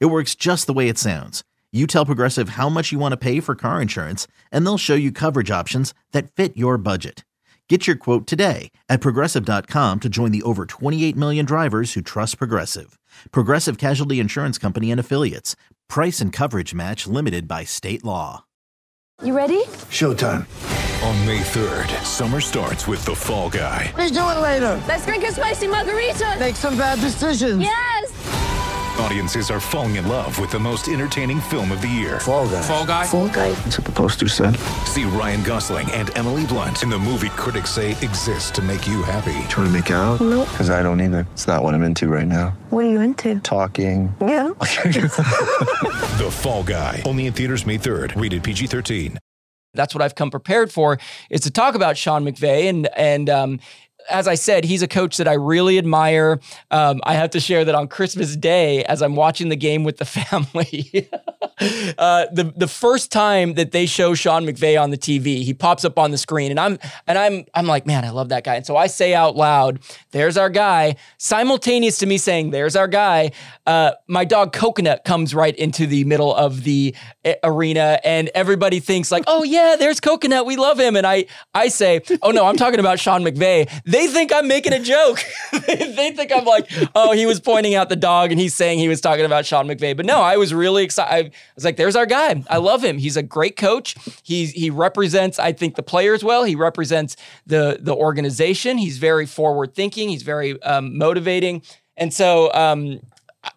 It works just the way it sounds. You tell Progressive how much you want to pay for car insurance, and they'll show you coverage options that fit your budget. Get your quote today at progressive.com to join the over 28 million drivers who trust Progressive. Progressive Casualty Insurance Company and Affiliates. Price and coverage match limited by state law. You ready? Showtime. On May 3rd, summer starts with The Fall Guy. Let's do it later. Let's drink a spicy margarita. Make some bad decisions. Yes. Audiences are falling in love with the most entertaining film of the year. Fall guy. Fall Guy. Fall guy. That's what the poster said. See Ryan Gosling and Emily Blunt in the movie critics say exists to make you happy. Trying to make it out? Nope. Because I don't either. It's not what I'm into right now. What are you into? Talking. Yeah. The Fall Guy. Only in theaters May 3rd. Rated PG-13. that's what I've come prepared for is to talk about Sean McVay and and um, as I said, he's a coach that I really admire. Um, I have to share that on Christmas Day, as I'm watching the game with the family, uh, the the first time that they show Sean McVay on the TV, he pops up on the screen, and I'm and I'm I'm like, man, I love that guy. And so I say out loud, "There's our guy." Simultaneous to me saying, "There's our guy," uh, my dog Coconut comes right into the middle of the uh, arena, and everybody thinks like, "Oh yeah, there's Coconut. We love him." And I I say, "Oh no, I'm talking about Sean McVay." They think I'm making a joke. they think I'm like, "Oh, he was pointing out the dog and he's saying he was talking about Sean McVay." But no, I was really excited. I was like, "There's our guy. I love him. He's a great coach. He's he represents, I think, the players well. He represents the the organization. He's very forward thinking. He's very um, motivating." And so um,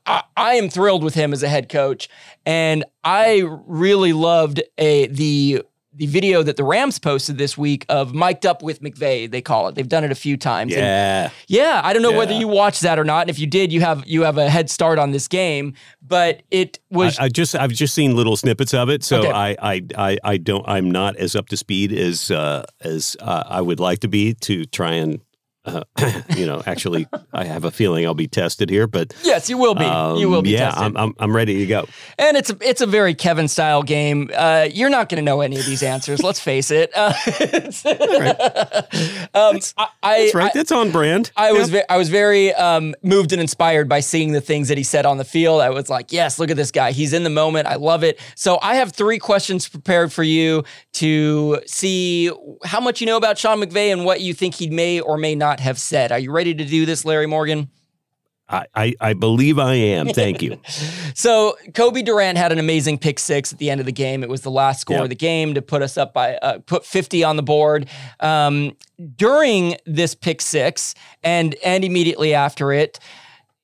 I, I am thrilled with him as a head coach, and I really loved a the the video that the Rams posted this week of mic'd up with McVay. They call it. They've done it a few times. And Yeah. yeah, I don't know whether you watched that or not. And if you did, you have you have a head start on this game. But it was I, I just I've just seen little snippets of it, so Okay. I, I I I don't I'm not as up to speed as uh, as uh, I would like to be to try and uh, you know actually I have a feeling I'll be tested here, but yes, you will be. you will um, be yeah tested. I'm, I'm I'm ready to go. And it's a, it's a very Kevin style game. Uh, you're not going to know any of these answers. let's face it. Uh, it's- um, I, I, That's right. I- That's on brand. I was ve- I was very um, moved and inspired by seeing the things that he said on the field. I was like, yes, look at this guy. He's in the moment. I love it. So I have three questions prepared for you to see how much you know about Sean McVay and what you think he may or may not have said. Are you ready to do this, Larry Morgan? I, I I believe I am. Thank you. So Cobie Durant had an amazing pick six at the end of the game. It was the last score Yep. of the game to put us up by uh, put 50 on the board. Um, during this pick six and and immediately after it,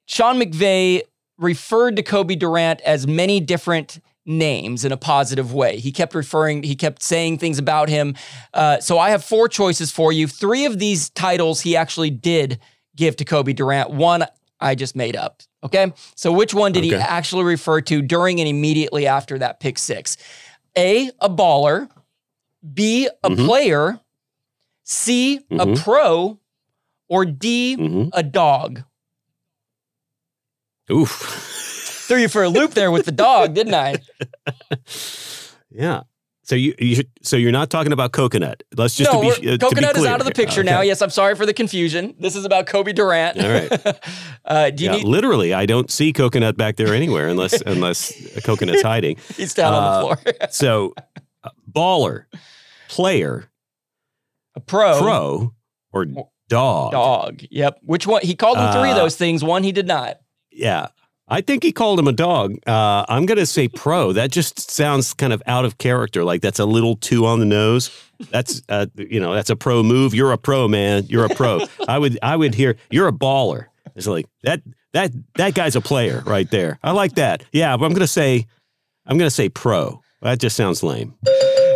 Sean McVay referred to Cobie Durant as many different names in a positive way. He kept referring, he kept saying things about him. Uh, so I have four choices for you. Three of these titles he actually did give to Cobie Durant. One I just made up. Okay. So which one did he actually refer to during and immediately after that pick six? A, a baller. B, a Mhm. player. C, a Mhm. pro. Or D, hmm a dog. Oof. Threw you for a loop there with the dog, didn't I? Yeah. So you, you so you're not talking about coconut. Let's just no, to be uh, to be coconut is out of the picture Okay. now. Yes, I'm sorry for the confusion. This is about Cobie Durant. All right. uh, do you yeah, need? literally, I don't see coconut back there anywhere unless unless a coconut's hiding. He's down on the Uh, floor. So, uh, baller, player, a pro, pro, or dog. dog. Yep. Which one? He called him three of Uh, those things. One he did not. Yeah. I think he called him a dog. Uh, I'm going to say pro. That just sounds kind of out of character. Like that's a little too on the nose. That's uh, you know that's a pro move. You're a pro, man. You're a pro. I would I would hear you're a baller. It's like that that that guy's a player right there. I like that. Yeah, but I'm going to say I'm going to say pro. That just sounds lame.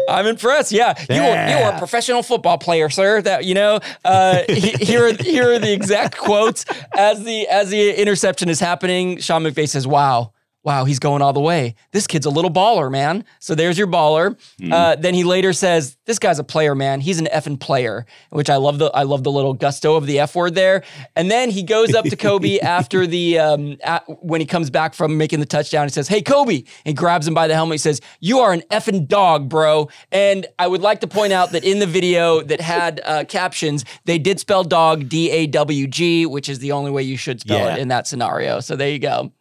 I'm impressed. Yeah, you are, you are a professional football player, sir. That you know. Uh, here, are, here are the exact quotes as the as the interception is happening. Sean McVay says, "Wow, wow, he's going all the way. This kid's a little baller, man. So there's your baller. Hmm. Uh, then he later says, this guy's a player, man. He's an effing player, which I love the I love the little gusto of the F word there. And then he goes up to Cobie after the um, at, when he comes back from making the touchdown. He says, "Hey, Cobie," and grabs him by the helmet. He says, "You are an effing dog, bro." And I would like to point out that in the video that had uh, captions, they did spell dog D A W G, which is the only way you should spell Yeah. it in that scenario. So there you go.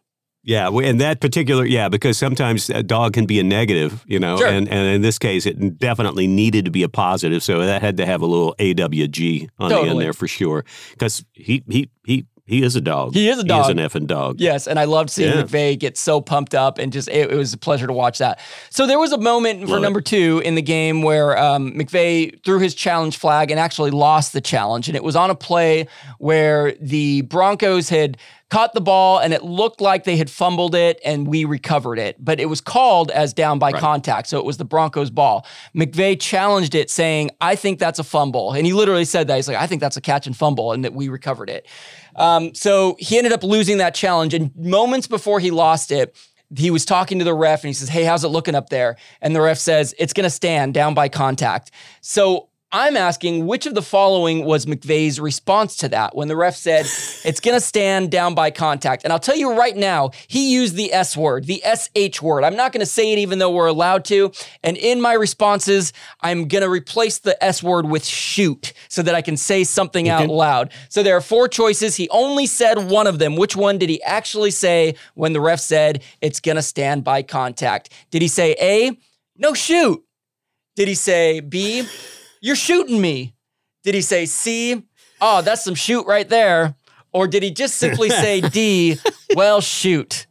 Yeah, and that particular, yeah, because sometimes a dog can be a negative, you know, Sure. and, and in this case, it definitely needed to be a positive, so that had to have a little AWG on the end there for sure, because he he he he is a dog. He is a He dog. is an effing dog. Yes, and I loved seeing Yeah. McVay get so pumped up, and just it, it was a pleasure to watch that. So there was a moment for Love it. number two in the game where um, McVay threw his challenge flag and actually lost the challenge, and it was on a play where the Broncos had caught the ball and it looked like they had fumbled it and we recovered it, but it was called as down by contact, so it was the Broncos' ball. McVay challenged it, saying, "I think that's a fumble," and he literally said that he's like, "I think that's a catch and fumble," and that we recovered it. Um, so he ended up losing that challenge. And moments before he lost it, he was talking to the ref and he says, Hey, how's it looking up there? And the ref says, It's going to stand down by contact. So I'm asking which of the following was McVay's response to that when the ref said it's going to stand down by contact. And I'll tell you right now, he used the S word, the SH word. I'm not going to say it even though we're allowed to. And in my responses, I'm going to replace the S word with shoot so that I can say something out loud. So there are four choices. He only said one of them. Which one did he actually say when the ref said it's going to stand by contact? Did he say A, no shoot? Did he say B, you're shooting me? Did he say C, oh, that's some shoot right there? Or did he just simply say D, well, shoot?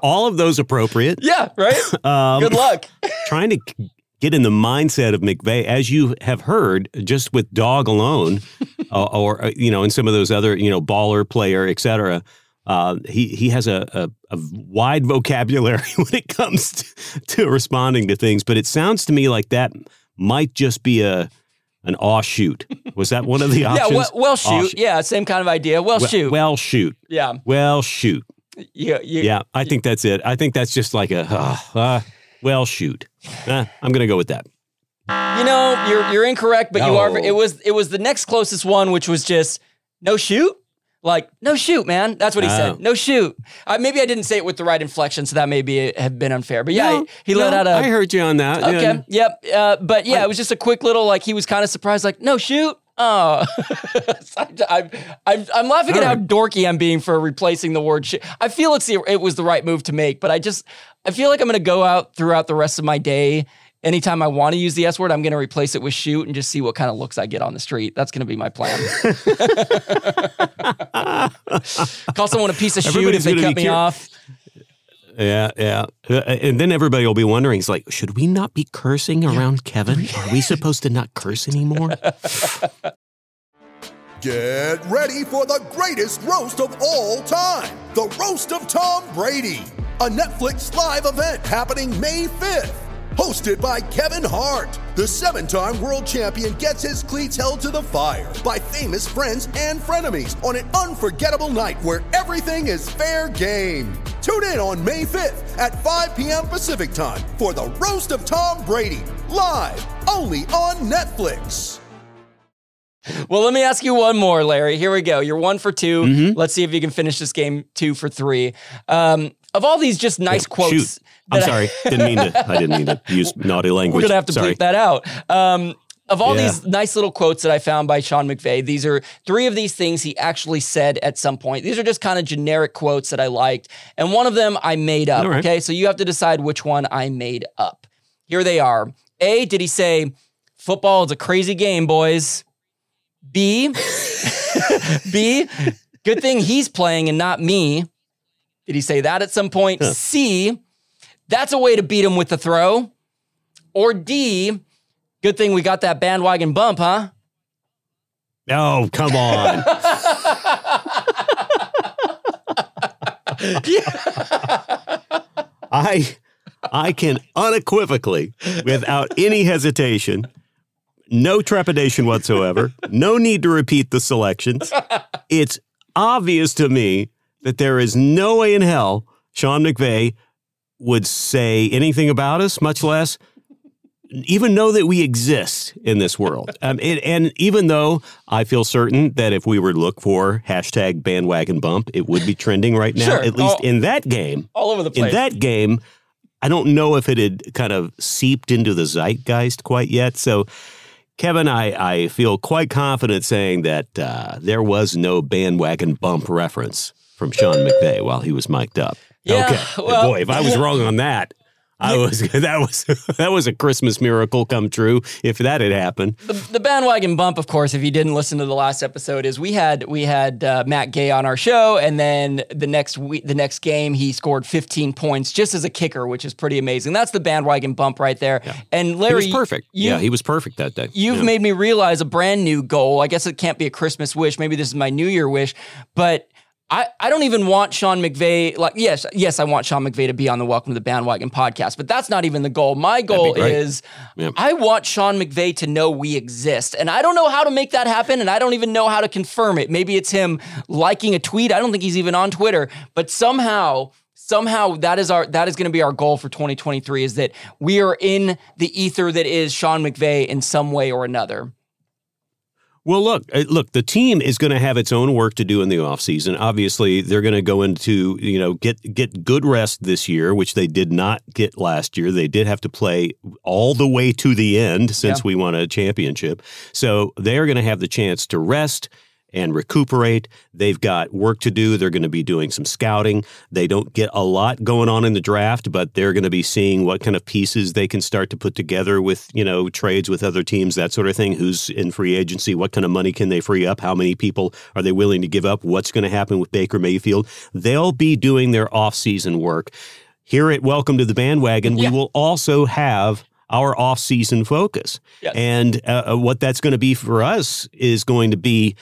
All of those appropriate. Yeah, right? Um, Good luck. trying to get in the mindset of McVay, as you have heard, just with dog alone, uh, or uh, you know, and some of those other you know baller player, et cetera. Uh, he he has a, a, a wide vocabulary when it comes to, to responding to things, but it sounds to me like that might just be a an offshoot. Was that one of the Yeah, options? well, well shoot. Offshoot. Yeah, same kind of idea. Well, Well- shoot. Well, shoot. yeah. Well, shoot. You, you, Yeah, I think that's it. I think that's just like a uh, uh, well, shoot. Uh, I'm gonna go with that. You know, you're you're incorrect, but you are. It was it was the next closest one, which was just no shoot. Like no shoot, man. That's what he Oh. said. No shoot. Uh, maybe I didn't say it with the right inflection, so that maybe have been unfair. But yeah, No, he, he let out a. I heard you on that. Okay. Yeah. Yep. Uh, but yeah, it was just a quick little like he was kind of surprised, like no shoot. Oh, I'm, I'm, I'm laughing at how dorky I'm being for replacing the word shit. I feel it's the, it was the right move to make, but I just I feel like I'm gonna go out throughout the rest of my day. Anytime I want to use the S word, I'm gonna replace it with shoot and just see what kind of looks I get on the street. That's gonna be my plan. Call someone a piece of shoot if they cut me cur- off. Yeah, yeah. Uh, And then everybody will be wondering, it's like, should we not be cursing around Kevin? Are we supposed to not curse anymore? Get ready for the greatest roast of all time the Roast of Tom Brady, a Netflix live event happening May 5th. Hosted by Kevin Hart, the seven time world champion gets his cleats held to the fire by famous friends and frenemies on an unforgettable night where everything is fair game. Tune in on May 5th at 5 p.m. Pacific time for the Roast of Tom Brady, live only on Netflix. Well, let me ask you one more, Larry. Here we go. You're one for 2 Mm-hmm. Let's see if you can finish this game two for three. Um, of all these just nice quotes. Shoot. I'm sorry. Didn't mean to. I didn't mean to use naughty language. We're gonna have to sorry. bleep that out. Um, of all Yeah. these nice little quotes that I found by Sean McVay, these are three of these things he actually said at some point. These are just kind of generic quotes that I liked, and one of them I made up. Right. Okay, so you have to decide which one I made up. Here they are. A, did he say, "Football is a crazy game, boys"? B, B, good thing he's playing and not me. Did he say that at some point? C, that's a way to beat him with the throw. Or D, good thing we got that bandwagon bump, huh? Oh, come on. I I can unequivocally, without any hesitation, no trepidation whatsoever, no need to repeat the selections. it's obvious to me that there is no way in hell Sean McVay would say anything about us, much less even know that we exist in this world. Um, it, and even though I feel certain that if we were to look for hashtag bandwagon bump, it would be trending right now, Sure. at least All- in that game. All over the place. In that game, I don't know if it had kind of seeped into the zeitgeist quite yet. So, Kevin, I, I feel quite confident saying that uh, there was no bandwagon bump reference from Sean McVay while he was mic'd up. Yeah, okay. well- Boy, if I was wrong on that, I was that was that was a Christmas miracle come true if that had happened. the, the bandwagon bump, of course, if you didn't listen to the last episode, is we had we had uh, Matt Gay on our show, and then the next week, the next game, he scored 15 points just as a kicker, which is pretty amazing. That's the bandwagon bump right there. And He Larry, was perfect. you- yeah, he was perfect that day. You've Yeah. made me realize a brand new goal. I guess it can't be a Christmas wish. Maybe this is my New Year wish, but I, I don't even want Sean McVay. Like, yes, yes, I want Sean McVay to be on the Welcome to the Bandwagon podcast, but that's not even the goal. My goal is Yeah. I want Sean McVay to know we exist. And I don't know how to make that happen, and I don't even know how to confirm it. Maybe it's him liking a tweet. I don't think he's even on Twitter, but somehow somehow that is our that is going to be our goal for 2023 is that we are in the ether that is Sean McVay in some way or another. Well, look, uh, look, the team is going to have its own work to do in the offseason. Obviously, they're going to go into, you know, get get good rest this year, which they did not get last year. They did have to play all the way to the end since Yeah. we won a championship. So, they're going to have the chance to rest and recuperate. They've got work to do. They're going to be doing some scouting. They don't get a lot going on in the draft, but they're going to be seeing what kind of pieces they can start to put together with, you know, trades with other teams, that sort of thing. Who's in free agency? What kind of money can they free up? How many people are they willing to give up? What's going to happen with Baker Mayfield? They'll be doing their off-season work. Here at Welcome to the Bandwagon, Yeah. we will also have our off-season focus. Yes. And uh, uh, what that's going to be for us is going to be,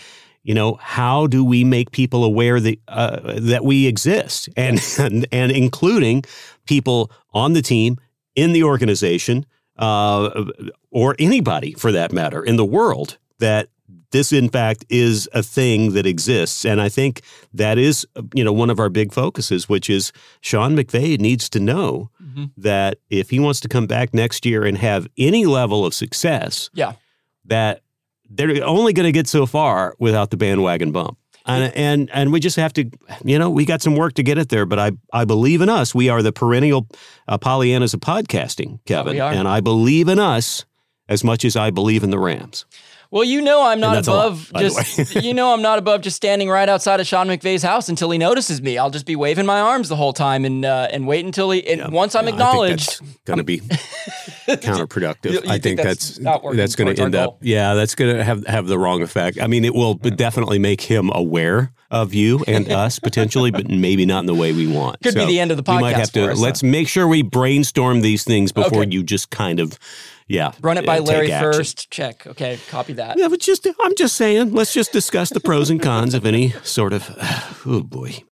you know, how do we make people aware that uh, that we exist, and, and and including people on the team, in the organization, uh, or anybody for that matter in the world that this in fact is a thing that exists. And i think that is you know one of our big focuses which is sean mcvay needs to know that if he wants to come back next year and have any level of success Yeah. that they're only going to get so far without the bandwagon bump. And, and and we just have to, you know, we got some work to get it there. But I I believe in us. We are the perennial uh, Pollyannas of podcasting, Kevin, and I believe in us as much as I believe in the Rams. Well, you know I'm not that's a lot, above just you know I'm not above just standing right outside of Sean McVay's house until he notices me. I'll just be waving my arms the whole time and uh, and wait until he and once I'm Yeah, think acknowledged. that's going to be counterproductive. You- you I think think that's that's that's going to end up. Yeah, that's going to have have the wrong effect. I mean, it will definitely make him aware of you and us potentially, but maybe not in the way we want. Could be the end of the podcast. We might have to us, let's make sure we brainstorm these things before Okay. you just kind of, yeah, Run it by Larry first. Check. Okay, copy that. Yeah, but just I'm just saying, let's just discuss the pros and cons of any sort of. Oh boy.